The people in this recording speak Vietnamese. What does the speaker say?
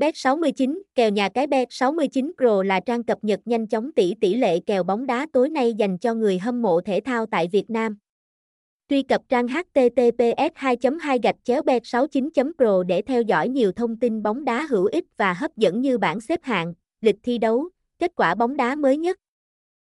Bet69, kèo nhà cái Bet69 Pro là trang cập nhật nhanh chóng tỷ tỷ lệ kèo bóng đá tối nay dành cho người hâm mộ thể thao tại Việt Nam. Truy cập trang https 2 2 gạch chéo bet 69 pro để theo dõi nhiều thông tin bóng đá hữu ích và hấp dẫn như bảng xếp hạng, lịch thi đấu, kết quả bóng đá mới nhất.